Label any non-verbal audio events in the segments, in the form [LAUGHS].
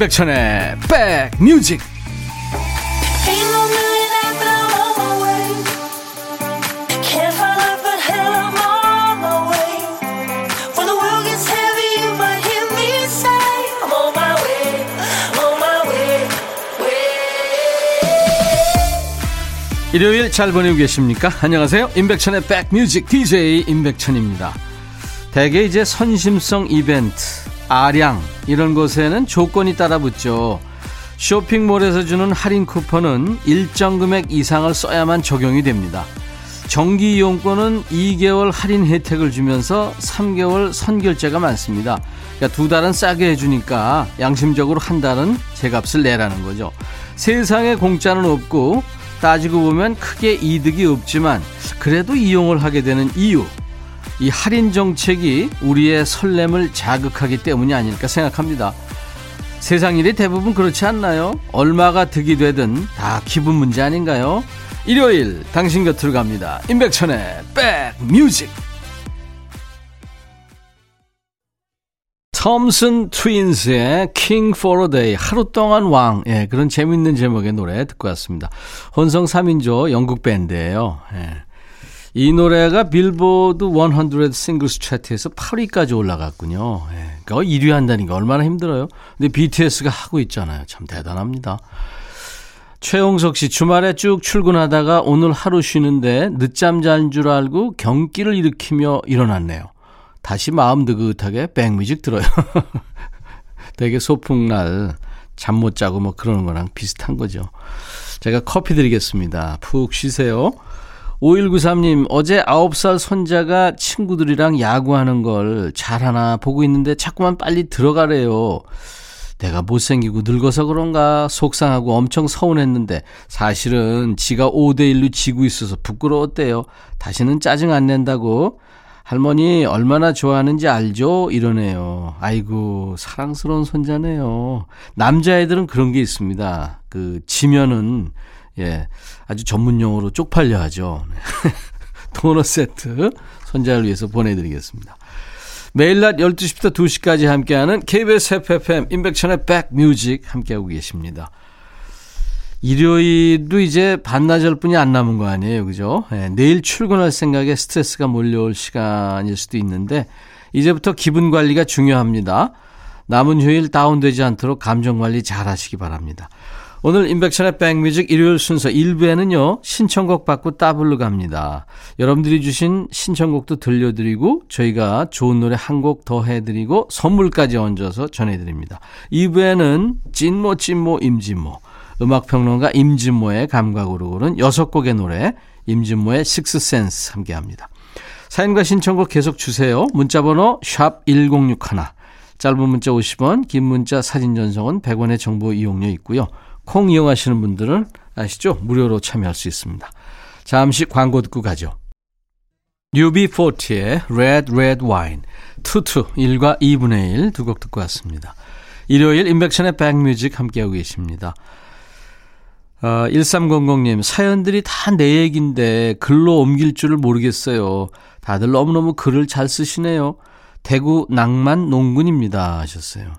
임백천의 백뮤직 일요일 잘 보내고 계십니까? 안녕하세요. 임백천의 백뮤직 DJ 임백천입니다. 대개 이제 선심성 이벤트 아량 이런 곳에는 조건이 따라붙죠. 쇼핑몰에서 주는 할인 쿠폰은 일정 금액 이상을 써야만 적용이 됩니다. 정기 이용권은 2개월 할인 혜택을 주면서 3개월 선결제가 많습니다. 그러니까 두 달은 싸게 해주니까 양심적으로 한 달은 제값을 내라는 거죠. 세상에 공짜는 없고 따지고 보면 크게 이득이 없지만 그래도 이용을 하게 되는 이유 이 할인 정책이 우리의 설렘을 자극하기 때문이 아닐까 생각합니다. 세상 일이 대부분 그렇지 않나요? 얼마가 득이 되든 다 기분 문제 아닌가요? 일요일 당신 곁으로 갑니다. 임백천의 백뮤직 톰슨 트윈스의 for a Day 하루 동안 왕 예, 그런 재밌는 제목의 노래 듣고 왔습니다. 혼성 3인조 영국 밴드예요. 예. 이 노래가 빌보드 100 싱글스 차트에서 8위까지 올라갔군요. 예, 그거 1위 한다니까 얼마나 힘들어요. 근데 BTS가 하고 있잖아요. 참 대단합니다. 최홍석 씨 주말에 쭉 출근하다가 오늘 하루 쉬는데 늦잠 잔 줄 알고 경기를 일으키며 일어났네요. 다시 마음 느긋하게 백뮤직 들어요. [LAUGHS] 되게 소풍날 잠 못 자고 뭐 그러는 거랑 비슷한 거죠. 제가 커피 드리겠습니다. 푹 쉬세요. 5193님, 어제 9살 손자가 친구들이랑 야구하는 걸 잘하나 보고 있는데 자꾸만 빨리 들어가래요. 내가 못생기고 늙어서 그런가 속상하고 엄청 서운했는데 사실은 지가 5대1로 지고 있어서 부끄러웠대요. 다시는 짜증 안 낸다고. 할머니 얼마나 좋아하는지 알죠? 이러네요. 아이고, 사랑스러운 손자네요. 남자애들은 그런 게 있습니다. 그, 지면은 예. 아주 전문 용어로 쪽팔려 하죠. 네. [LAUGHS] 도넛 세트 손자를 위해서 보내드리겠습니다. 매일 낮 12시부터 2시까지 함께하는 KBS FFM 인백천의 백뮤직 함께하고 계십니다. 일요일도 이제 반나절 뿐이 안 남은 거 아니에요. 그죠? 네, 내일 출근할 생각에 스트레스가 몰려올 시간일 수도 있는데 이제부터 기분 관리가 중요합니다. 남은 휴일 다운되지 않도록 감정 관리 잘 하시기 바랍니다. 오늘 인백션의 백뮤직 일요일 순서 1부에는요, 신청곡 받고 따블로 갑니다. 여러분들이 주신 신청곡도 들려드리고, 저희가 좋은 노래 한 곡 더 해드리고, 선물까지 얹어서 전해드립니다. 2부에는 찐모, 찐모, 임진모. 음악평론가 임진모의 감각으로 고른 6곡의 노래, 임진모의 식스센스 함께 합니다. 사연과 신청곡 계속 주세요. 문자번호 샵 1061. 짧은 문자 50원, 긴 문자 사진 전송은 100원의 정보 이용료 있고요. 콩 이용하시는 분들은 아시죠? 무료로 참여할 수 있습니다. 잠시 광고 듣고 가죠. UB40의 Red Red Wine, 투투 1과 2분의 1 두 곡 듣고 왔습니다. 일요일 인백션의 백뮤직 함께하고 계십니다. 어, 1300님, 사연들이 다 내 얘기인데 글로 옮길 줄을 모르겠어요. 다들 너무너무 글을 잘 쓰시네요. 대구 낭만 농군입니다. 하셨어요.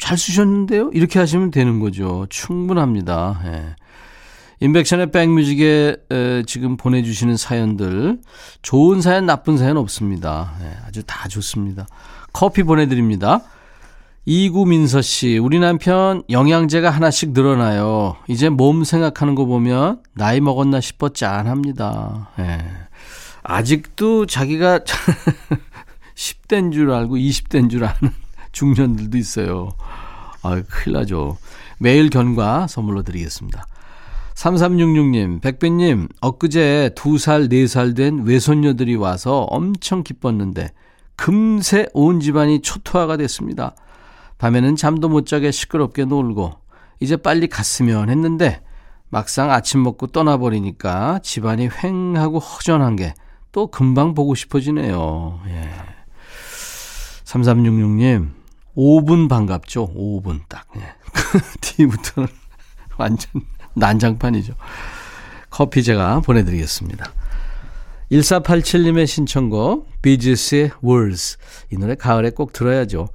잘 쓰셨는데요? 이렇게 하시면 되는 거죠. 충분합니다. 예. 인백션의 백뮤직에 에, 지금 보내주시는 사연들 좋은 사연 나쁜 사연 없습니다. 예, 아주 다 좋습니다. 커피 보내드립니다. 이구민서 씨, 우리 남편 영양제가 하나씩 늘어나요. 이제 몸 생각하는 거 보면 나이 먹었나 싶어 짠합니다. 예. 아직도 자기가 [LAUGHS] 10대인 줄 알고 20대인 줄 아는 중년들도 있어요. 아, 큰일 나죠. 매일 견과 선물로 드리겠습니다. 3366님, 백배님, 엊그제 2살, 4살 된 외손녀들이 와서 엄청 기뻤는데, 금세 온 집안이 초토화가 됐습니다. 밤에는 잠도 못 자게 시끄럽게 놀고, 이제 빨리 갔으면 했는데, 막상 아침 먹고 떠나버리니까 집안이 휑하고 허전한 게 또 금방 보고 싶어지네요. 예. 3366님, 5분 반갑죠. 5분 딱. 예. [LAUGHS] 뒤부터는 완전 난장판이죠. 커피 제가 보내드리겠습니다. 1487님의 신청곡 비지스의 Words 이 노래 가을에 꼭 들어야죠.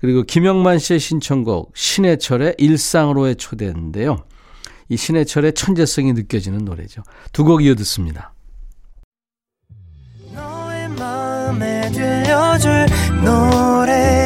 그리고 김영만 씨의 신청곡 신해철의 일상으로의 초대인데요. 이 신해철의 천재성이 느껴지는 노래죠. 두 곡 이어 듣습니다. 마음에 들려줄 노래에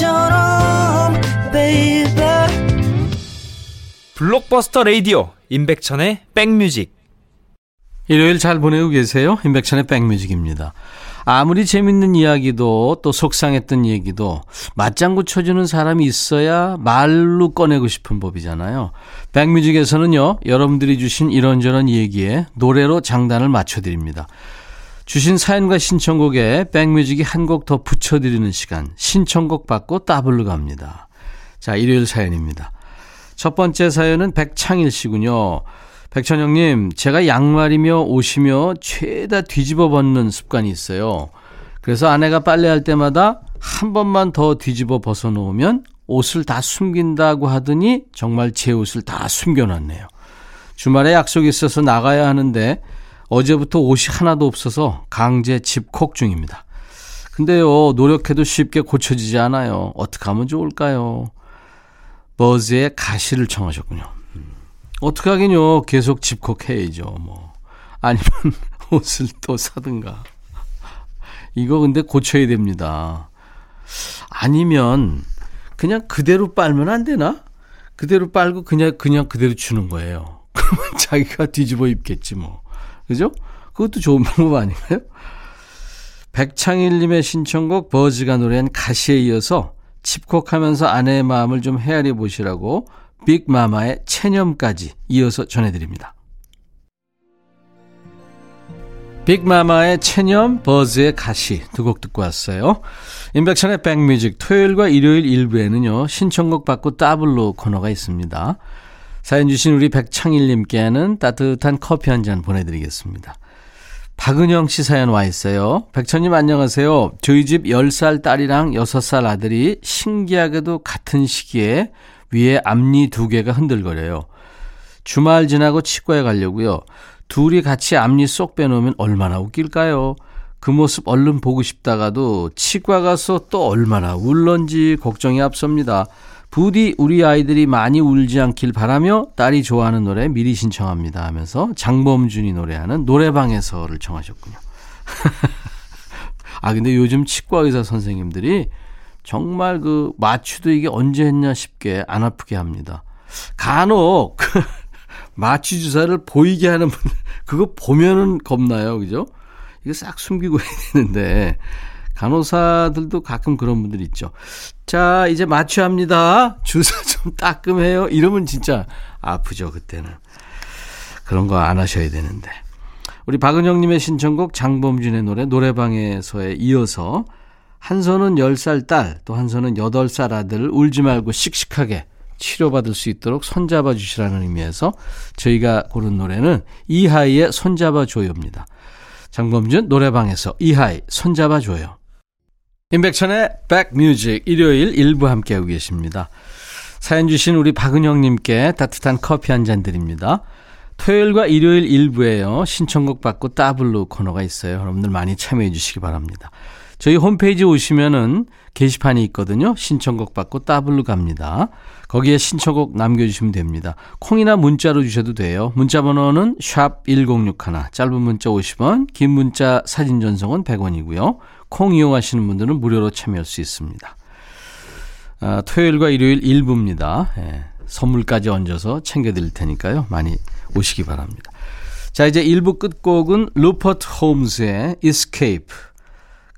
지금처럼 baby 블록버스터 레이디오 임백천의 백뮤직 일요일 잘 보내고 계세요? 임백천의 백뮤직입니다. 아무리 재밌는 이야기도 또 속상했던 얘기도 맞장구 쳐주는 사람이 있어야 말로 꺼내고 싶은 법이잖아요. 백뮤직에서는요, 여러분들이 주신 이런저런 얘기에 노래로 장단을 맞춰드립니다. 주신 사연과 신청곡에 백뮤직이 한 곡 더 붙여드리는 시간, 신청곡 받고 따블로 갑니다. 자, 일요일 사연입니다. 첫 번째 사연은 백창일 씨군요. 백천영님, 제가 양말이며 옷이며 죄다 뒤집어 벗는 습관이 있어요. 그래서 아내가 빨래할 때마다 한 번만 더 뒤집어 벗어 놓으면 옷을 다 숨긴다고 하더니 정말 제 옷을 다 숨겨놨네요. 주말에 약속이 있어서 나가야 하는데 어제부터 옷이 하나도 없어서 강제 집콕 중입니다. 근데요, 노력해도 쉽게 고쳐지지 않아요. 어떻게 하면 좋을까요? 버즈의 가시를 청하셨군요. 어떻게 하긴요. 계속 집콕해야죠. 뭐. 아니면 [LAUGHS] 옷을 또 사든가. 이거 근데 고쳐야 됩니다. 아니면 그냥 그대로 빨면 안 되나? 그대로 빨고 그냥 그냥 그대로 주는 거예요. [LAUGHS] 그러면 자기가 뒤집어 입겠지 뭐. 그죠? 그것도 좋은 [LAUGHS] 방법 아닌가요? 백창일님의 신청곡 버즈가 노래한 가시에 이어서 집콕하면서 아내의 마음을 좀 헤아려 보시라고 빅마마의 체념까지 이어서 전해드립니다. 빅마마의 체념, 버즈의 가시 두 곡 듣고 왔어요. 인백션의 백뮤직 토요일과 일요일 일부에는요. 신청곡 받고 따블로 코너가 있습니다. 사연 주신 우리 백창일님께는 따뜻한 커피 한 잔 보내드리겠습니다. 박은영 씨 사연 와 있어요. 백천님 안녕하세요. 저희 집 10살 딸이랑 6살 아들이 신기하게도 같은 시기에 위에 앞니 두 개가 흔들거려요. 주말 지나고 치과에 가려고요. 둘이 같이 앞니 쏙 빼놓으면 얼마나 웃길까요? 그 모습 얼른 보고 싶다가도 치과 가서 또 얼마나 울런지 걱정이 앞섭니다. 부디 우리 아이들이 많이 울지 않길 바라며 딸이 좋아하는 노래 미리 신청합니다 하면서 장범준이 노래하는 노래방에서를 청하셨군요. [LAUGHS] 아 근데 요즘 치과 의사 선생님들이 정말 그 마취도 이게 언제 했냐 싶게 안 아프게 합니다. 간혹 그 [LAUGHS] 마취 주사를 보이게 하는 분 그거 보면은 겁나요. 그죠? 이거 싹 숨기고 해야 되는데 간호사들도 가끔 그런 분들 있죠. 자, 이제 마취합니다. 주사 좀 따끔해요. 이러면 진짜 아프죠, 그때는. 그런 거 안 하셔야 되는데. 우리 박은영님의 신청곡 장범준의 노래 노래방에서에 이어서 한 손은 10살 딸, 또 한 손은 8살 아들 울지 말고 씩씩하게 치료받을 수 있도록 손잡아 주시라는 의미에서 저희가 고른 노래는 이하이의 손잡아 줘요입니다. 장범준 노래방에서 이하이 손잡아 줘요. 임백천의 백뮤직 일요일 일부 함께하고 계십니다. 사연 주신 우리 박은영님께 따뜻한 커피 한 잔 드립니다. 토요일과 일요일 일부에요. 신청곡 받고 따블로 코너가 있어요. 여러분들 많이 참여해 주시기 바랍니다. 저희 홈페이지 오시면은 게시판이 있거든요. 신청곡 받고 따블로 갑니다. 거기에 신청곡 남겨주시면 됩니다. 콩이나 문자로 주셔도 돼요. 문자 번호는 샵 1061, 짧은 문자 50원, 긴 문자 사진 전송은 100원이고요. 콩 이용하시는 분들은 무료로 참여할 수 있습니다. 아, 토요일과 일요일 일부입니다. 예, 선물까지 얹어서 챙겨드릴 테니까요. 많이 오시기 바랍니다. 자, 이제 1부 끝곡은 루퍼트 홈즈의 Escape.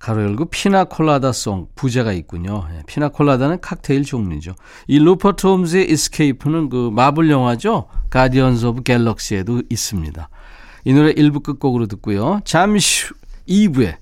가로 열고 피나콜라다 송 부제가 있군요. 예, 피나콜라다는 칵테일 종류죠. 이 루퍼트 홈즈의 Escape는 그 마블 영화죠. 가디언즈 오브 갤럭시에도 있습니다. 이 노래 1부 끝곡으로 듣고요. 잠시 후 2부에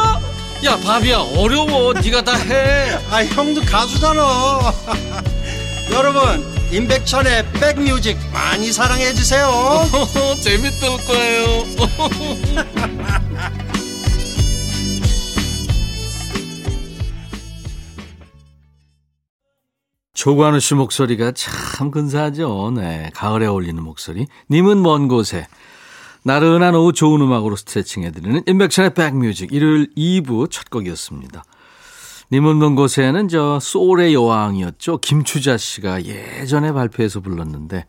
야 바비야 어려워 네가 다 해 아 형도 가수잖아 [LAUGHS] 여러분 임백천의 백뮤직 많이 사랑해 주세요 [LAUGHS] 재밌을 거예요 [LAUGHS] 조관우 씨 목소리가 참 근사하죠. 네. 가을에 어울리는 목소리. 님은 먼 곳에. 나른한 오후 좋은 음악으로 스트레칭 해드리는 인백션의 백뮤직. 일요일 2부 첫 곡이었습니다. 님은 먼 곳에는 저 소울의 여왕이었죠. 김추자 씨가 예전에 발표해서 불렀는데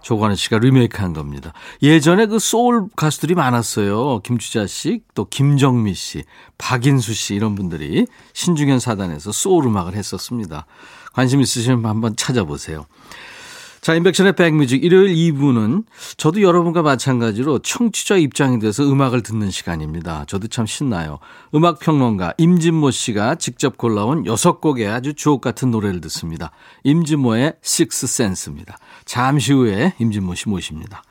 조관우 씨가 리메이크한 겁니다. 예전에 그 소울 가수들이 많았어요. 김추자 씨, 또 김정미 씨, 박인수 씨 이런 분들이 신중현 사단에서 소울 음악을 했었습니다. 관심 있으시면 한번 찾아보세요. 자, 인백션의 백뮤직 일요일 2부는 저도 여러분과 마찬가지로 청취자 입장이 돼서 음악을 듣는 시간입니다. 저도 참 신나요. 음악 평론가 임진모 씨가 직접 골라온 6곡의 아주 주옥 같은 노래를 듣습니다. 임진모의 식스 센스입니다. 잠시 후에 임진모 씨 모십니다.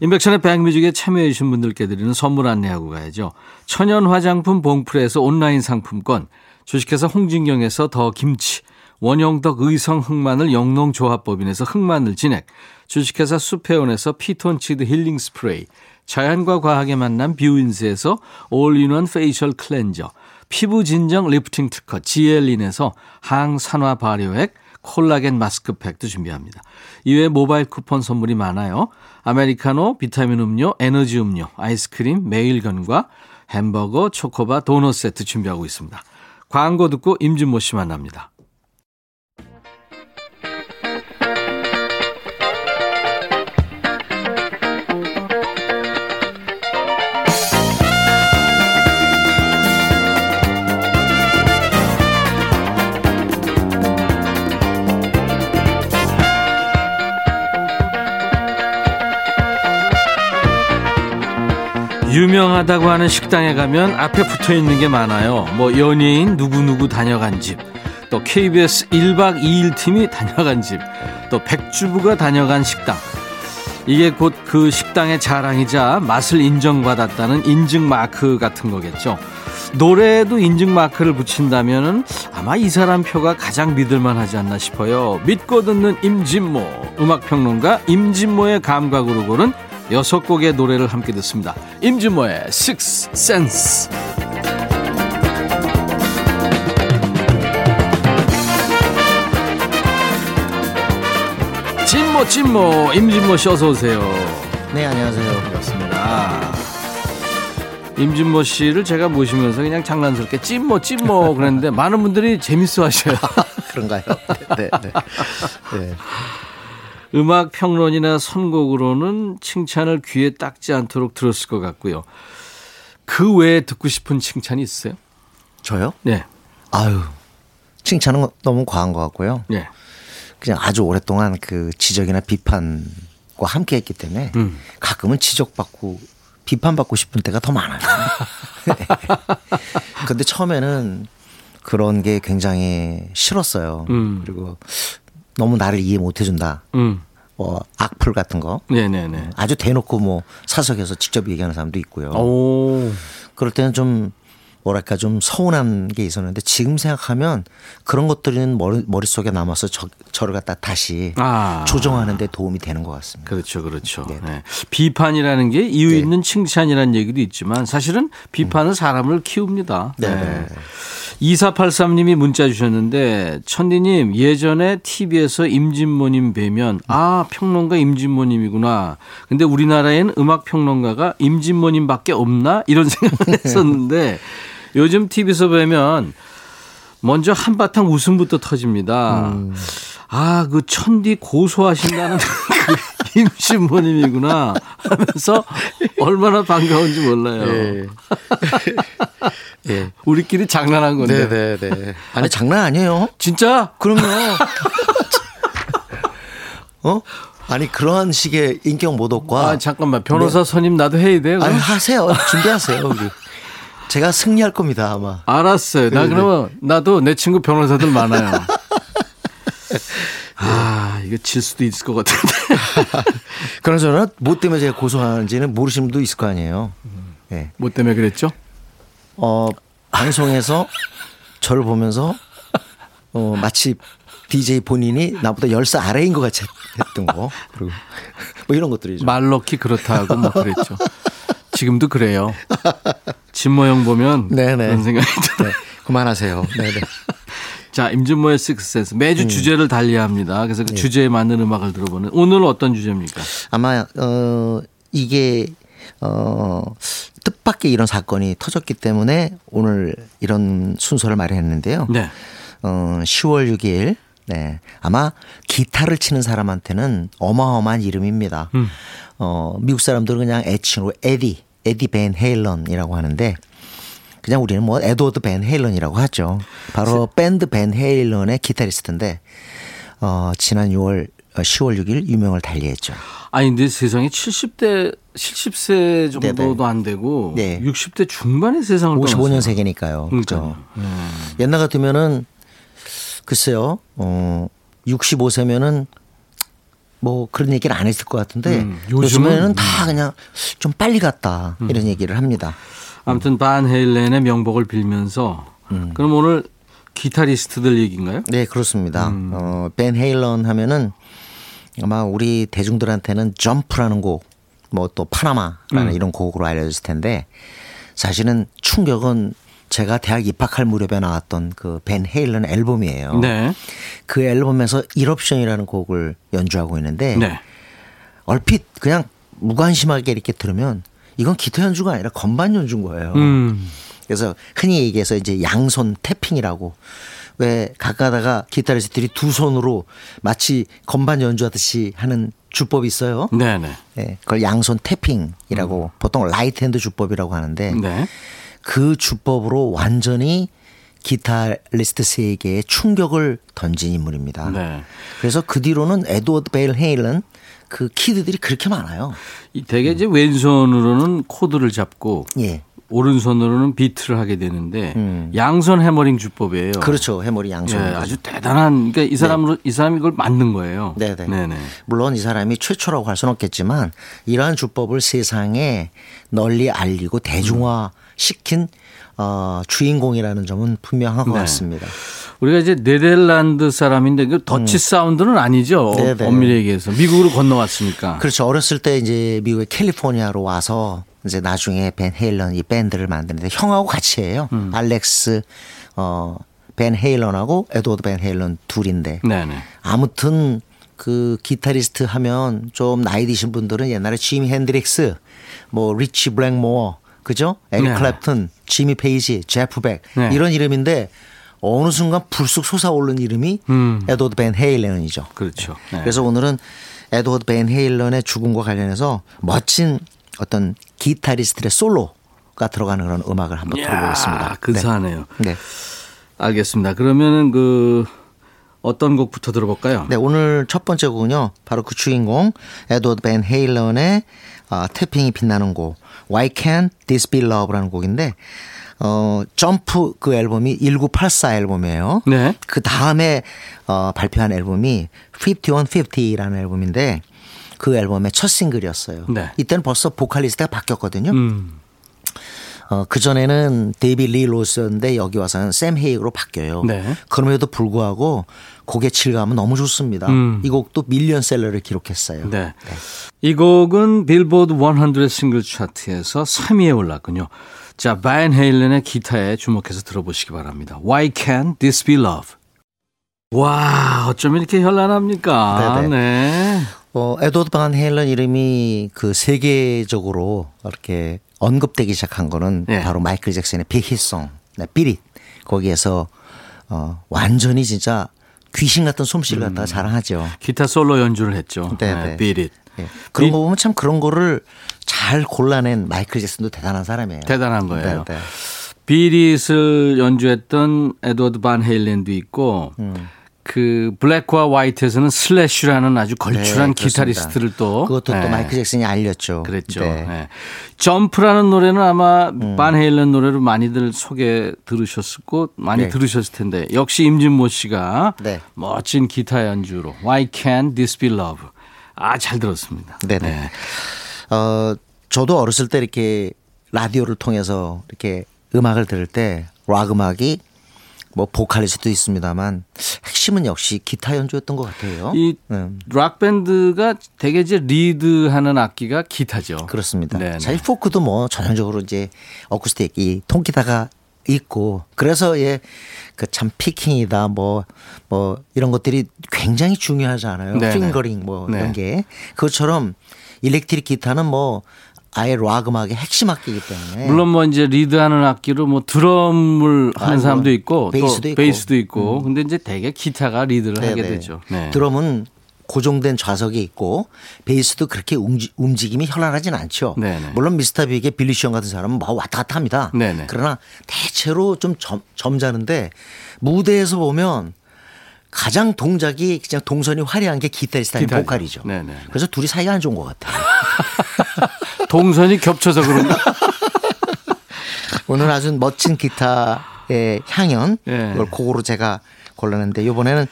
인백션의 백뮤직에 참여해 주신 분들께 드리는 선물 안내하고 가야죠. 천연 화장품 봉프에서 온라인 상품권, 주식회사 홍진경에서 더 김치, 원형덕 의성 흑마늘 영농조합법인에서 흑마늘 진액, 주식회사 수페온에서 피톤치드 힐링 스프레이, 자연과 과학의 만남 뷰인스에서 올인원 페이셜 클렌저, 피부 진정 리프팅 특허 지엘린에서 항산화 발효액, 콜라겐 마스크팩도 준비합니다. 이외에 모바일 쿠폰 선물이 많아요. 아메리카노, 비타민 음료, 에너지 음료, 아이스크림, 매일견과 햄버거, 초코바, 도넛 세트 준비하고 있습니다. 광고 듣고 임진모 씨 만납니다. 유명하다고 하는 식당에 가면 앞에 붙어 있는 게 많아요. 뭐 연예인 누구누구 다녀간 집, 또 KBS 1박 2일 팀이 [LAUGHS] 다녀간 집, 또 백주부가 다녀간 식당. 이게 곧 그 식당의 자랑이자 맛을 인정받았다는 인증 마크 같은 거겠죠. 노래에도 인증 마크를 붙인다면 아마 이 사람 표가 가장 믿을만 하지 않나 싶어요. 믿고 듣는 임진모, 음악평론가 임진모의 감각으로 고른 여섯 곡의 노래를 함께 듣습니다. 임진모의 Six Sense. 진모 진모 임진모 씨 어서 오세요. 네 안녕하세요 반갑습니다. 임진모 씨를 제가 모시면서 그냥 장난스럽게 찐모 찐모 그랬는데 많은 분들이 재밌어 하셔요. [LAUGHS] 그런가요 네, 네, 네. 음악 평론이나 선곡으로는 칭찬을 귀에 닦지 않도록 들었을 것 같고요. 그 외에 듣고 싶은 칭찬이 있어요? 저요 네. 아유 칭찬은 너무 과한 것 같고요 네. 그냥 아주 오랫동안 그 지적이나 비판과 함께 했기 때문에 음. 가끔은 지적받고 비판받고 싶은 때가 더 많아요. [LAUGHS] [LAUGHS] 근데 처음에는 그런 게 굉장히 싫었어요. 음. 그리고 너무 나를 이해 못 해준다. 음. 뭐 악플 같은 거. 네네네. 아주 대놓고 뭐 사석에서 직접 얘기하는 사람도 있고요. 오. 그럴 때는 좀 뭐랄까 좀 서운한 게 있었는데 지금 생각하면 그런 것들은 머리, 머릿속에 남아서 저, 저를 갖다 다시 아. 조정하는 데 도움이 되는 것 같습니다. 그렇죠, 그렇죠. 네. 네. 비판이라는 게 이유 네. 있는 칭찬이라는 얘기도 있지만 사실은 비판은 사람을 키웁니다. 네. 네. 2483님이 문자 주셨는데 천디님 예전에 TV에서 임진모님 뵈면 아 평론가 임진모님이구나. 근데 우리나라엔 음악 평론가가 임진모님밖에 없나 이런 생각을 [LAUGHS] 했었는데 요즘 TV에서 뵈면 먼저 한바탕 웃음부터 터집니다. 아, 그 천디 고소하신다는 [LAUGHS] 그 임신모님이구나 하면서 얼마나 반가운지 몰라요. 네. [LAUGHS] 예. 우리끼리 장난한 건데. 네네네. 아니 장난 아니에요. 진짜? 그럼요. [LAUGHS] 어? 아니 그러한 식의 인격 모독과 아, 잠깐만. 변호사 선임 나도 해야 돼요? 아니? 하세요. 준비하세요. 우리. 제가 승리할 겁니다 아마. 알았어요. 나 네, 네. 그러면 나도 내 친구 변호사들 많아요. [LAUGHS] 아, 이거 질 수도 있을 것 같은데. [LAUGHS] 그러저나 뭐 때문에 제가 고소하는지는 모르시는 분도 있을 거 아니에요. 예. 뭐 때문에 그랬죠? 어 방송에서 저를 보면서 어 마치 DJ 본인이 나보다 10살 아래인 것 같이 했던 거. 그리고 뭐 이런 것들이죠. 말 넣기 그렇다고 뭐 그랬죠. [LAUGHS] 지금도 그래요. 진모형 보면 [LAUGHS] 네네. 그런 생각이 들어요. 네. 그만하세요. 네네. [LAUGHS] 자, 임진모의 식스센스. 매주 음. 주제를 달리합니다. 그래서 예. 그 주제에 맞는 음악을 들어보는 오늘 어떤 주제입니까? 아마 어 이게 어 뜻밖의 이런 사건이 터졌기 때문에 오늘 이런 순서를 마련했는데요. 네. 어 10월 6일 네. 아마 기타를 치는 사람한테는 어마어마한 이름입니다. 음. 어 미국 사람들은 그냥 애칭으로 에디, 에디 벤 헤일런이라고 하는데 그냥 우리는 뭐 에드워드 벤 헤일런이라고 하죠. 바로 밴드 벤 헤일런의 기타리스트인데 어 지난 6월 10월 6일 유명을 달리했죠. 아니 근데 세상에 70대 70세 정도도 네네. 안 되고 네. 60대 중반의 세상을 55년생이니까요. 그렇죠. 그러니까요. 옛날 같으면은 글쎄요. 어 65세면은 뭐 그런 얘기를 안 했을 것 같은데 음, 요즘은 요즘에는 다 그냥 좀 빨리 갔다 이런 얘기를 합니다. 아무튼 반 헤일렌의 명복을 빌면서 음. 그럼 오늘 기타리스트들 얘기인가요? 네, 그렇습니다. 음. 어, 벤 헤일런 하면은 아마 우리 대중들한테는 점프라는 곡, 뭐 또 파나마라는 음. 이런 곡으로 알려졌을 텐데 사실은 충격은 제가 대학 입학할 무렵에 나왔던 그 벤 헤일런 앨범이에요. 네. 그 앨범에서 일옵션이라는 곡을 연주하고 있는데 네. 얼핏 그냥 무관심하게 이렇게 들으면 이건 기타 연주가 아니라 건반 연주인 거예요. 음. 그래서 흔히 얘기해서 이제 양손 tapping이라고 왜 가끔가다가 기타리스트들이 두 손으로 마치 건반 연주하듯이 하는 주법이 있어요. 네, 네. 예, 그걸 양손 tapping이라고 보통 right hand 주법이라고 하는데 네. 그 주법으로 완전히 기타리스트 세계에 충격을 던진 인물입니다. 네. 그래서 그 뒤로는 에드워드 벤 헤일런 그 kid들이 그렇게 많아요. 이 되게 이제 왼손으로는 코드를 잡고 예. 오른손으로는 비트를 하게 되는데 음. 양손 hammering 주법이에요. 그렇죠. hammering 예, 양손. 아주 대단한 그러니까 이 사람으로 이 사람이 이걸 만든 거예요. 네네. 네네. 물론 이 사람이 최초라고 할 수는 없겠지만 이러한 주법을 세상에 널리 알리고 대중화 시킨 어, 주인공이라는 점은 분명한 것 네. 같습니다. 우리가 이제 네덜란드 사람인데 그 Dutch sound는 아니죠. 음. 네네. 엄밀히 얘기해서 미국으로 건너왔으니까. 그렇죠. 어렸을 때 이제 미국의 캘리포니아로 와서 이제 나중에 벤 헤일런 이 밴드를 만드는데 형하고 같이 해요. 음. 알렉스 어, 벤 헤일런하고 에드워드 벤 헤일런 둘인데 네네. 아무튼 그 기타리스트 하면 좀 나이 드신 분들은 옛날에 지미 헨드릭스, 뭐 리치 블랙모어, 그죠? 에릭 네. 클랩튼, 지미 페이지, 제프 벡 네. 이런 이름인데 어느 순간 불쑥 솟아오른 이름이 음. 에드워드 벤 헤일런이죠. 그렇죠. 네. 그래서 오늘은 에드워드 벤 헤일런의 죽음과 관련해서 멋진 어떤 기타리스트의 솔로가 들어가는 그런 음악을 한번 이야, 들어보겠습니다. 근사하네요. 네. 네. 알겠습니다. 그러면은 그 어떤 곡부터 들어볼까요? 네, 오늘 첫 번째 곡은요. 바로 그 주인공 에드워드 벤 헤일런의 어, 태핑이 빛나는 곡 Why Can't This Be Love라는 곡인데 어, 점프 그 앨범이 1984 앨범이에요. 네. 그 다음에 어, 발표한 앨범이 5150라는 앨범인데 그 앨범의 첫 싱글이었어요. 네. 이때는 벌써 보컬리스트가 바뀌었거든요. 음. 어, 그전에는 데이비드 리 로스였는데 여기 와서는 새미 헤이거로 바뀌어요. 네. 그럼에도 불구하고 곡의 질감은 너무 좋습니다. 음. 이 곡도 밀리언셀러를 기록했어요. 네. 이 곡은 빌보드 100 싱글 차트에서 3위에 올랐군요. 자, 반 헤일런의 기타에 주목해서 들어보시기 바랍니다. Why can't this be love? 와, 어쩜 이렇게 현란합니까? 네네. 네. 어, 에드워드 반 헤일런 이름이 그 세계적으로 이렇게 언급되기 시작한 거는 네. 바로 마이클 잭슨의 빅히송, 네, 비릿 거기에서 어, 완전히 진짜 귀신 같은 솜씨를 갖다가 자랑하죠. 기타 솔로 연주를 했죠. 네, 네, 네. It. 예. 그런 거 보면 참 그런 거를 잘 골라낸 마이클 잭슨도 대단한 사람이에요. 대단한 거예요. 네, 네. 비릿을 연주했던 에드워드 반 헤일런도 있고 음. 그 Black or White에서는 슬래시라는 아주 걸출한 네, 기타리스트를 또 그것도 네, 또 마이클 잭슨이 알렸죠. 그랬죠. 네. 네. Jump라는 노래는 아마 반 헤일런 노래로 많이들 소개 들으셨고 많이 네. 들으셨을 텐데 역시 임진모 씨가 네. 멋진 기타 연주로 Why Can't This Be Love 아 잘 들었습니다. 네네. 어, 저도 어렸을 때 이렇게 라디오를 통해서 이렇게 음악을 들을 때 락 음악이 뭐 보컬리스트도 있습니다만 핵심은 역시 기타 연주였던 것 같아요. 이 음. 락 밴드가 되게 이제 리드하는 악기가 기타죠. 그렇습니다. 네네. 사실 포크도 뭐 전형적으로 이제 어쿠스틱 이 통기타가 있고 그래서 예 그 참 피킹이다 뭐뭐 이런 것들이 굉장히 중요하잖아요. 네네. fingering 뭐 네. 이런 게 그것처럼 일렉트릭 기타는 뭐 아예 락 음악의 핵심 악기이기 때문에 물론 뭐 이제 리드하는 악기로 뭐 드럼을 하는 아이고, 사람도 있고 베이스도 또 있고. 음. 베이스도 있고 근데 이제 대개 기타가 리드를 하게 네네. 되죠. 네. 드럼은 고정된 좌석이 있고 베이스도 그렇게 움직, 움직임이 현란하진 않죠. 네네. 물론 미스터 빅의 빌리 시언 같은 사람은 뭐 왔다 갔다 합니다. 네네. 그러나 대체로 좀 점, 점잖은데 무대에서 보면 가장 동작이 그냥 동선이 화려한 게 기타리스트 아닌 기타죠. 보컬이죠. 네네. 그래서 둘이 사이가 안 좋은 것 같아요. [LAUGHS] 동선이 겹쳐서 그런가? 오늘 아주 멋진 기타의 향연 예. 이걸 곡으로 제가 골랐는데 이번에는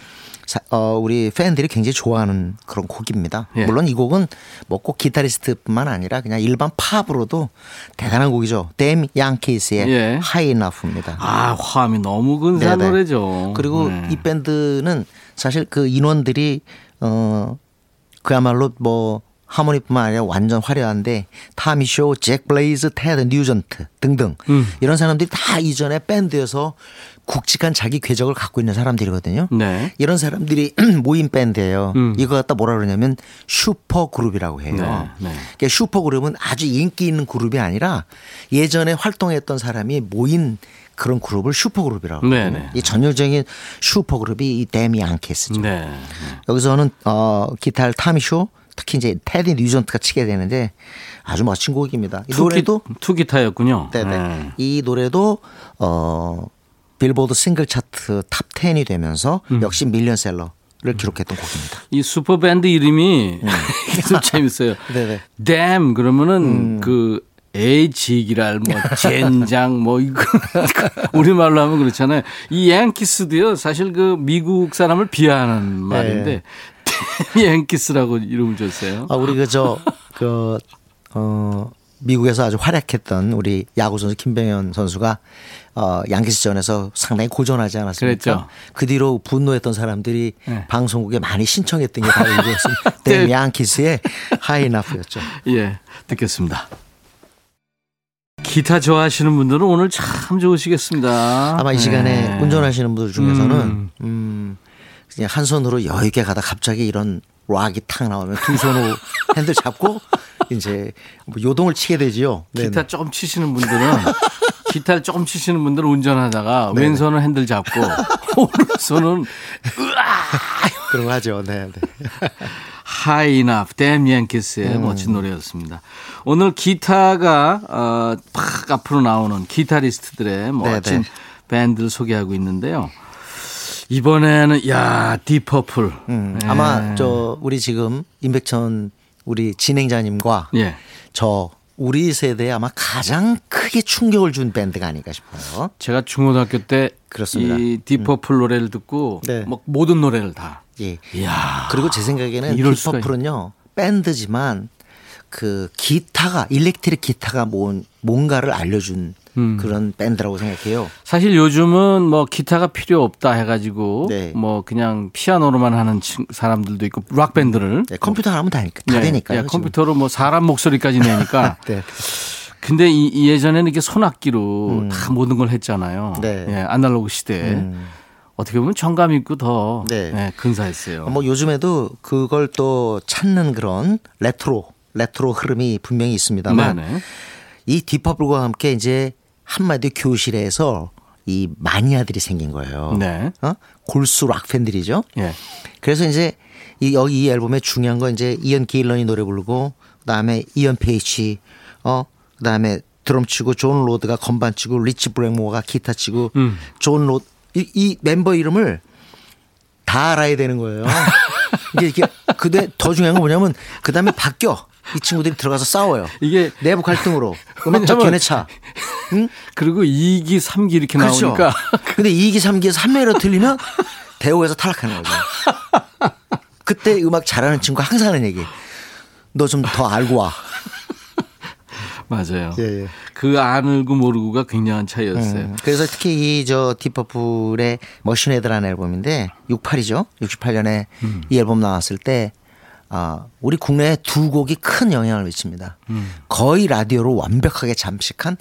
사- 어, 우리 팬들이 굉장히 좋아하는 그런 곡입니다. 예. 물론 이 곡은 뭐 꼭 기타리스트뿐만 아니라 그냥 일반 팝으로도 대단한 곡이죠. 댐 양키스의 예. High Enough입니다. 아 화음이 너무 근사한 네네. 노래죠. 그리고 네. 이 밴드는 사실 그 인원들이 어 그야말로 뭐 하모니뿐만 아니라 완전 화려한데 타미 쇼, 잭 블레이즈, 테드 누전트 등등 음. 이런 사람들이 다 이전에 밴드에서 굵직한 자기 궤적을 갖고 있는 사람들이거든요. 네. 이런 사람들이 [CLEARS THROAT] 모인 밴드예요. 음. 이거 갖다 뭐라 그러냐면 슈퍼 그룹이라고 해요. 네, 네. 그러니까 슈퍼 그룹은 아주 인기 있는 그룹이 아니라 예전에 활동했던 사람이 모인 그런 그룹을 슈퍼 그룹이라고 네. 네. 이 전형적인 슈퍼 그룹이 이 댐 양키스죠. 네. 네. 여기서는 어 기타를 타미쇼 특히 이제 테드 누전트가 치게 되는데 아주 멋진 곡입니다. 이 노래도 two 기타였군요. 네네. 네. 이 노래도 어 빌보드 싱글 차트 top 10이 되면서 음. 역시 밀리언셀러 를 기록했던 곡입니다. 이 슈퍼 밴드 이름이 [LAUGHS] 좀 [LAUGHS] 재밌어요. 음. 네네. 음. damn 그러면은 그 에이지기랄 뭐 젠장 뭐 이거 [LAUGHS] 우리 말로 하면 그렇잖아요. 이 양키스도요 사실 그 미국 사람을 비하하는 말인데 [LAUGHS] 댐 양키스라고 이름을 줬어요. 아 우리 그저 그 어, 미국에서 아주 활약했던 우리 야구 선수 김병현 선수가 어, 양키스전에서 상당히 고전하지 않았습니까? 그랬죠. 그 뒤로 분노했던 사람들이 네. 방송국에 많이 신청했던 게 바로 이거였습니다. [LAUGHS] 네. 댐 양키스의 하이나프였죠. 예, 듣겠습니다. 기타 좋아하시는 분들은 오늘 참 좋으시겠습니다. 아마 이 시간에 네. 운전하시는 분들 중에서는 음. 음, 그냥 한 손으로 여유 있게 가다 갑자기 이런 락이 탁 나오면 두 손으로 [LAUGHS] 핸들 잡고 이제 뭐 요동을 치게 되지요. 네네. 기타 조금 치시는 분들은 기타를 조금 치시는 분들은 운전하다가 왼손은 핸들 잡고 [LAUGHS] 오른손은 그런 거 하죠. 네. 네. High Enough, Damn Yankees의 음. 멋진 노래였습니다. 오늘 기타가 어, 팍 앞으로 나오는 기타리스트들의 멋진 네. 밴드를 소개하고 있는데요. 이번에는 야 디퍼플. 음, 예. 아마 저 우리 지금 임백천 우리 진행자님과 예. 저 우리 세대에 아마 가장 크게 충격을 준 밴드가 아닐까 싶어요. 제가 중고등학교 때 그렇습니다. 음. 이 딥 퍼플 노래를 듣고 네. 뭐 모든 노래를 다. 예. 이야. 그리고 제 생각에는 딥 퍼플은요 밴드지만 그 기타가 일렉트릭 기타가 뭔 뭔가를 알려준 음. 그런 밴드라고 생각해요. 사실 요즘은 뭐 기타가 필요 없다 해가지고 네. 뭐 그냥 피아노로만 하는 친- 사람들도 있고 락 밴드를 네, 컴퓨터 하면 다, 다 예, 되니까요. 예, 지금. 컴퓨터로 뭐 사람 목소리까지 내니까. [LAUGHS] 네. 근데 이, 이 예전에는 이렇게 손악기로 다 모든 걸 했잖아요. 음. 네. 예, 아날로그 시대에 음. 어떻게 보면 정감 있고 더 네. 예, 근사했어요. 뭐 요즘에도 그걸 또 찾는 그런 레트로 레트로 흐름이 분명히 있습니다만 네네. 이 딥 퍼플과 함께 이제 한마디 교실에서 이 마니아들이 생긴 거예요. 네. 어? 골수 락 팬들이죠. 예. 그래서 이제 이 여기 이 앨범의 중요한 건 이제 이언 길런이 노래 부르고 그다음에 이언 페이스 어 그다음에 드럼 치고 존 로드가 건반 치고 리치 블랙모어가 기타 치고 음. 존 로드 이, 이 멤버 이름을 다 알아야 되는 거예요. [LAUGHS] 이게 이게 근데 더 중요한 건 뭐냐면 그 다음에 바뀌어 이 친구들이 들어가서 싸워요. 이게 내부 갈등으로 [LAUGHS] 음악적 견해차. 응? 그리고 2기, 3기 이렇게 그렇죠. 나오니까 [LAUGHS] 근데 2기, 3기에서 한 명이라도 틀리면 대오에서 탈락하는 거죠. 그때 음악 잘하는 친구 항상 하는 얘기. 너 좀 더 알고 와. [LAUGHS] 맞아요. 예, 예. 그 알고 모르고가 굉장한 차이였어요. 음, 그래서 특히 이 저 딥 퍼플의 Machine Head라는 앨범인데 68이죠. 68년에 음. 이 앨범 나왔을 때 아, 우리 국내에 두 곡이 큰 영향을 미칩니다. 음. 거의 라디오로 완벽하게 잠식한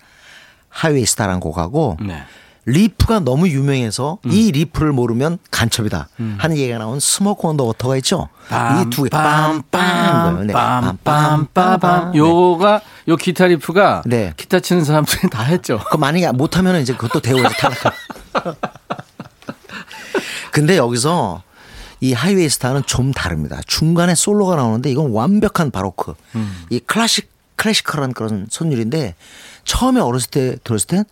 Highway Star라는 곡하고 네. 리프가 너무 유명해서 음. 이 리프를 모르면 간첩이다 하는 얘기가 나온 Smoke on the Water가 있죠. 이 두 개 빰빰 네. 빰빰빰빰 요가 요 기타 리프가 네. 기타 치는 사람들이 다 했죠. 그 만약에 못하면 이제 그것도 대오에서 탈락. [LAUGHS] 근데 여기서 이 Highway Star는 좀 다릅니다. 중간에 솔로가 나오는데 이건 완벽한 바로크. 이 클래식 classical한 그런 선율인데 처음에 어렸을 때 들었을 땐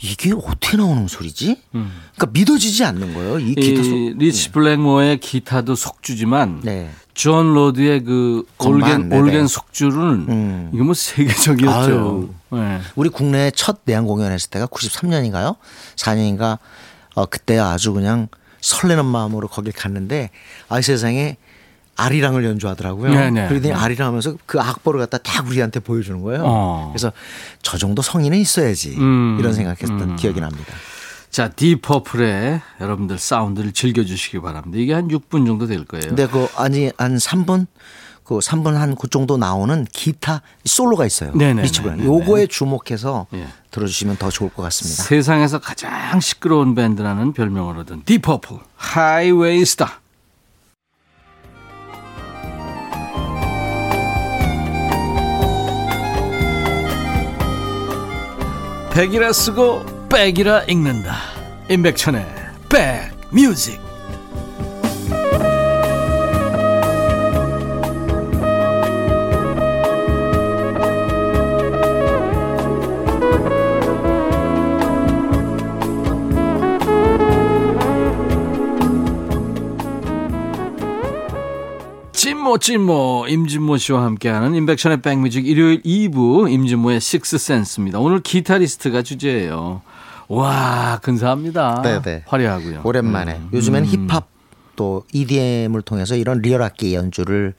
이게 어떻게 나오는 소리지? 그러니까 믿어지지 않는 거예요. 이 기타 소. 이 리치 블랙모어의 기타도 속주지만 네. 존 로드의 그 올겐 네네. 올겐 속주는 음. 이거 뭐 세계적이었죠. 네. 우리 국내 첫 내한 공연했을 때가 93년인가요? 4년인가? 어, 그때 아주 그냥 설레는 마음으로 거길 갔는데 아 세상에 아리랑을 연주하더라고요. 네네. 그러더니 아리랑 하면서 그 악보를 갖다 딱 우리한테 보여주는 거예요. 어. 그래서 저 정도 성인은 있어야지 음. 이런 생각했던 음. 기억이 납니다. 자, 딥 퍼플의 여러분들 사운드를 즐겨주시기 바랍니다. 이게 한 6분 정도 될 거예요. 근데 그 아니 한 3분 그 3분 한그 정도 나오는 기타 솔로가 있어요. 리치브랜. 네네. 요거에 주목해서 예. 들어주시면 더 좋을 것 같습니다. 세상에서 가장 시끄러운 밴드라는 별명을 얻은 딥 퍼플 Highway Star. 백이라 쓰고 백이라 읽는다. 임백천의 백뮤직. 찐모 찐모 임진모 씨와 함께하는 임백천의 백뮤직 일요일 2부 임진모의 식스센스입니다. 오늘 기타리스트가 주제예요. 와 근사합니다. 네네. 아, 화려하고요. 오랜만에. 음. 요즘엔 힙합 또 EDM을 통해서 이런 리얼 악기 연주를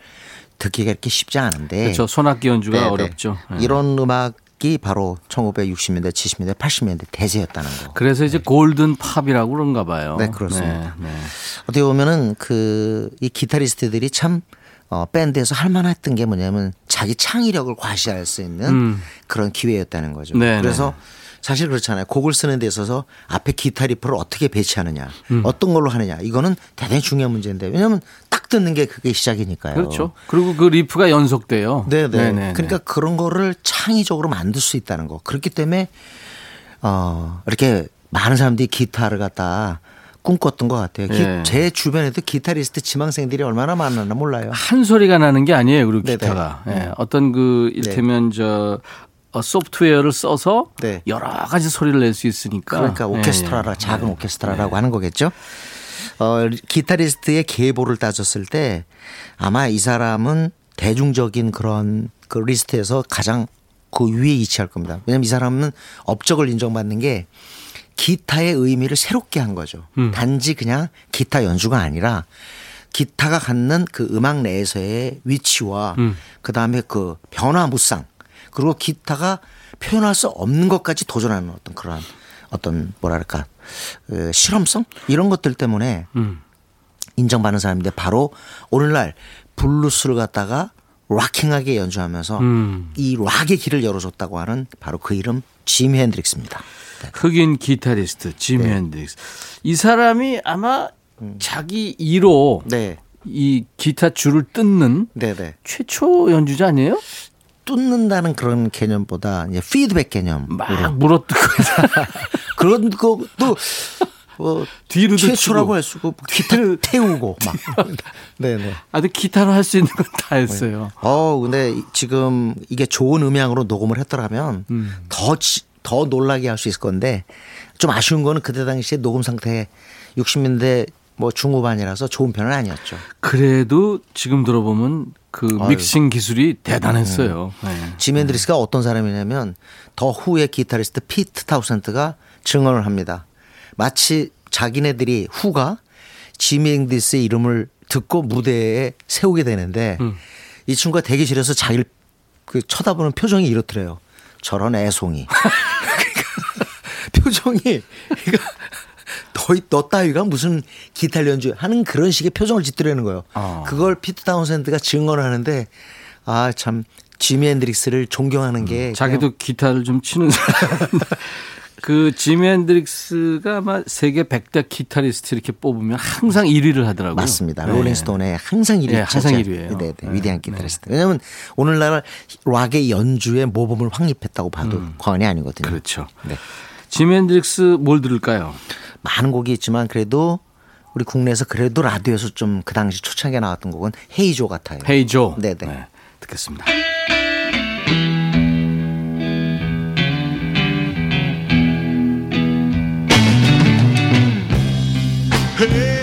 듣기가 이렇게 쉽지 않은데. 그렇죠. 손악기 연주가 네네. 어렵죠. 네. 이런 음악 이 바로 1960년대, 70년대, 80년대 대세였다는 거. 그래서 이제 golden pop이라고 그런가 봐요. 네, 그렇습니다. 네, 네. 어떻게 보면은 그 이 기타리스트들이 참 어, 밴드에서 할 만했던 게 뭐냐면 자기 창의력을 과시할 수 있는 음. 그런 기회였다는 거죠. 네, 그래서 사실 그렇잖아요. 곡을 쓰는 데 있어서 앞에 기타 riff를 어떻게 배치하느냐, 어떤 걸로 하느냐, 이거는 대단히 중요한 문제인데 왜냐하면 딱 듣는 게 그게 시작이니까요. 그렇죠. 그리고 그 riff가 연속돼요. 네네. 네네네. 그러니까 그런 거를 창의적으로 만들 수 있다는 거. 그렇기 때문에 어 이렇게 많은 사람들이 기타를 갖다 꿈꿨던 것 같아요. 기- 예. 제 주변에도 기타리스트 지망생들이 얼마나 많았나 몰라요. 한 소리가 나는 게 아니에요. 그리고 네네. 기타가 예, 어떤 그 일테면 저 어, 소프트웨어를 써서 네. 여러 가지 소리를 낼 수 있으니까. 그러니까 예, 오케스트라라 예. 작은 네. 오케스트라라고 하는 거겠죠. 어, 기타리스트의 계보를 따졌을 때 아마 이 사람은 대중적인 그런 그 리스트에서 가장 그 위에 위치할 겁니다. 왜냐하면 이 사람은 업적을 인정받는 게 기타의 의미를 새롭게 한 거죠. 음. 단지 그냥 기타 연주가 아니라 기타가 갖는 그 음악 내에서의 위치와 음. 그 다음에 그 변화무쌍 그리고 기타가 표현할 수 없는 것까지 도전하는 어떤 그런 어떤 뭐랄까 그 실험성 이런 것들 때문에 음. 인정받는 사람인데 바로 오늘날 블루스를 갖다가 rocking하게 연주하면서 음. 이 락의 길을 열어줬다고 하는 바로 그 이름 지미 핸드릭스입니다. 네. 흑인 기타리스트 지미 핸드릭스. 이 사람이 아마 자기 2로 네, 이 기타 줄을 뜯는 네, 네. 최초 연주자 아니에요? 뚫는다는 그런 개념보다 이제 피드백 개념. 막 물어뜯고 [LAUGHS] 그런 것도 뭐 뒤로도 최초라고. 할수 있고 기타 태우고 막. 네네. [LAUGHS] 아, 근데 기타로 할 수 있는 건 다 했어요. 어 근데 이- 지금 이게 좋은 음향으로 녹음을 했더라면 음. 더 더 놀라게 할 수 있을 건데 좀 아쉬운 거는 그때 당시에 녹음 상태 60년대 뭐 중후반이라서 좋은 편은 아니었죠. 그래도 지금 들어보면 그 믹싱 기술이 대단했어요. 음. 네. 지미 핸드릭스가 어떤 사람이냐면 더 후의 기타리스트 피트 타운센드가 증언을 합니다. 마치 자기네들이 후가 지미 핸드릭스의 이름을 듣고 무대에 세우게 되는데 이 친구가 대기실에서 자기를 그 쳐다보는 표정이 이렇더래요. 저런 애송이. [LAUGHS] 표정이 그러니까 너, 너 따위가 무슨 기타 연주 하는 그런 식의 표정을 짓더라는 거예요. 아. 그걸 피트 타운센드가 증언을 하는데 아 참 지미 핸드릭스를 존경하는 게 음, 자기도 기타를 좀 치는 사람. [LAUGHS] 그 지미 핸드릭스가 아마 세계 100대 기타리스트 이렇게 뽑으면 항상 1위를 하더라고요. 맞습니다. 네. 롤링스톤에 항상 1위. 네, 항상 1위예요. 네, 네, 위대한 기타리스트. 왜냐하면 오늘날 락의 연주에 모범을 확립했다고 봐도 과언이 아니거든요. 음. 그렇죠. 네. 지미 앤드릭스 뭘 들을까요? 많은 곡이 있지만 그래도 우리 국내에서 그래도 라디오에서 좀 그 당시 초창기에 나왔던 곡은 헤이조 같아요. 헤이조. 네네. 듣겠습니다. Hey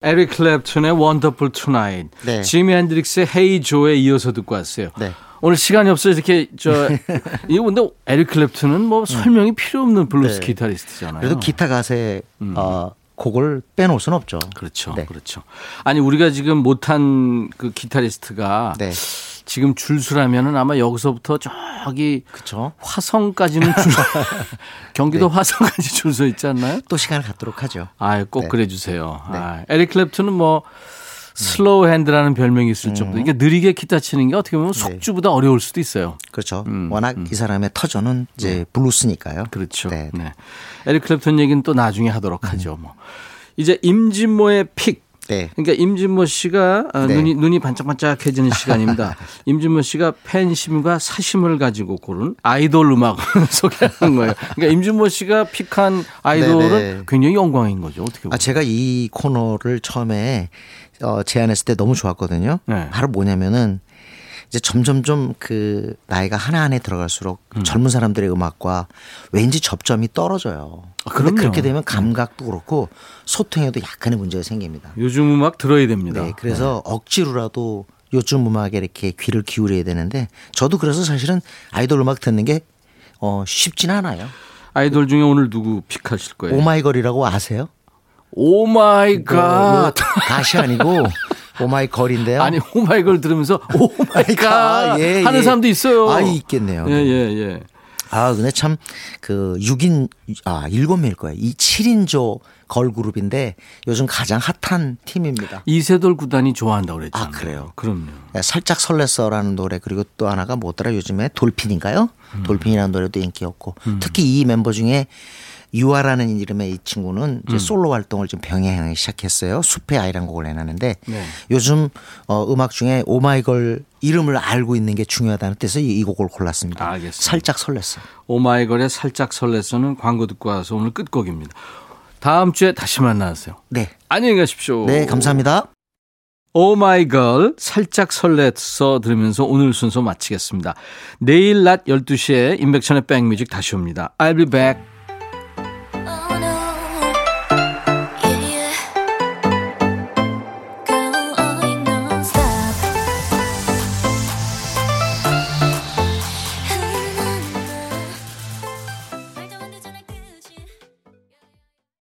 에릭 클랩튼의 Wonderful Tonight, 네. 지미 핸드릭스의 Hey Joe에 이어서 듣고 왔어요. 네. 오늘 시간이 없어서 이렇게 저 [LAUGHS] 이거 근데 에릭 클랩튼은 뭐 설명이 필요 없는 블루스 네. 기타리스트잖아요. 그래도 기타 가세 어, 곡을 빼놓을 수는 없죠. 그렇죠, 네. 그렇죠. 아니 우리가 지금 못한 그 기타리스트가 네. 지금 줄 서라면은 아마 여기서부터 저기 그렇죠. 화성까지는 줄 [LAUGHS] 경기도 화성까지 줄 서 있지 않나요? 또 시간을 갖도록 하죠. 아, 꼭 네. 그래 주세요. 아, 에릭 클랩튼은 뭐 slow hand라는 별명이 있을 정도. 이게 느리게 기타 치는 게 어떻게 보면 속주보다 어려울 수도 있어요. 그렇죠. 워낙 이 사람의 터전은 이제 블루스니까요. 그렇죠. 네. 네. 에릭 클랩튼 얘기는 또 나중에 하도록 하죠. 뭐 이제 임진모의 pick. 네. 그러니까 임진모 씨가 어, 네. 눈이 눈이 반짝반짝해지는 시간입니다. [LAUGHS] 임진모 씨가 팬심과 사심을 가지고 고른 아이돌 음악을 [LAUGHS] 소개하는 거예요. 그러니까 임진모 씨가 pick한 아이돌은 네네. 굉장히 영광인 거죠. 어떻게 보면. 아, 제가 이 코너를 처음에 어, 제안했을 때 너무 좋았거든요. 네. 바로 뭐냐면은 이제 점점점 그 나이가 하나 안에 들어갈수록 젊은 사람들의 음악과 왠지 접점이 떨어져요. 아, 그런데. 그렇게 되면 감각도 그렇고 소통에도 약간의 문제가 생깁니다. 요즘 음악 들어야 됩니다. 네, 그래서 억지로라도 요즘 음악에 이렇게 귀를 기울여야 되는데 저도 그래서 사실은 아이돌 음악 듣는 게 어, 쉽진 않아요. 아이돌 중에 오늘 누구 pick하실 거예요? 오마이걸이라고 아세요? Oh my God. 갓이 아니고 [LAUGHS] 오마이걸인데요. 아니 오마이걸 들으면서 oh my God 예, 하는 예. 사람도 있어요. 아, 있겠네요. 예, 예, 예. 아, 근데 참 그 6인 아, 7명일 거예요. 이 7인조 걸그룹인데 요즘 가장 핫한 팀입니다. 이세돌 구단이 좋아한다고 그랬잖아요. 아, 그래요? 그럼요. 살짝 설렜어라는 노래 그리고 또 하나가 뭐더라 요즘에 돌핀인가요? 음. 돌핀이라는 노래도 인기였고 특히 이 멤버 중에 유아라는 이름의 이 친구는 이제 솔로 활동을 좀 병행하기 시작했어요. 숲의 아이라는 곡을 내놨는데 네. 요즘 어, 음악 중에 오마이걸 이름을 알고 있는 게 중요하다는 뜻에서 이, 이 곡을 골랐습니다. 알겠습니다. 살짝 설렜어. 오마이걸의 살짝 설레서는 광고 듣고 와서 오늘 끝곡입니다. 다음 주에 다시 만나세요. 네. 안녕히 가십시오. 네, 감사합니다. 오마이걸 살짝 설렜어 들으면서 오늘 순서 마치겠습니다. 내일 낮 12시에 인백천의 백뮤직 다시 옵니다. I'll be back.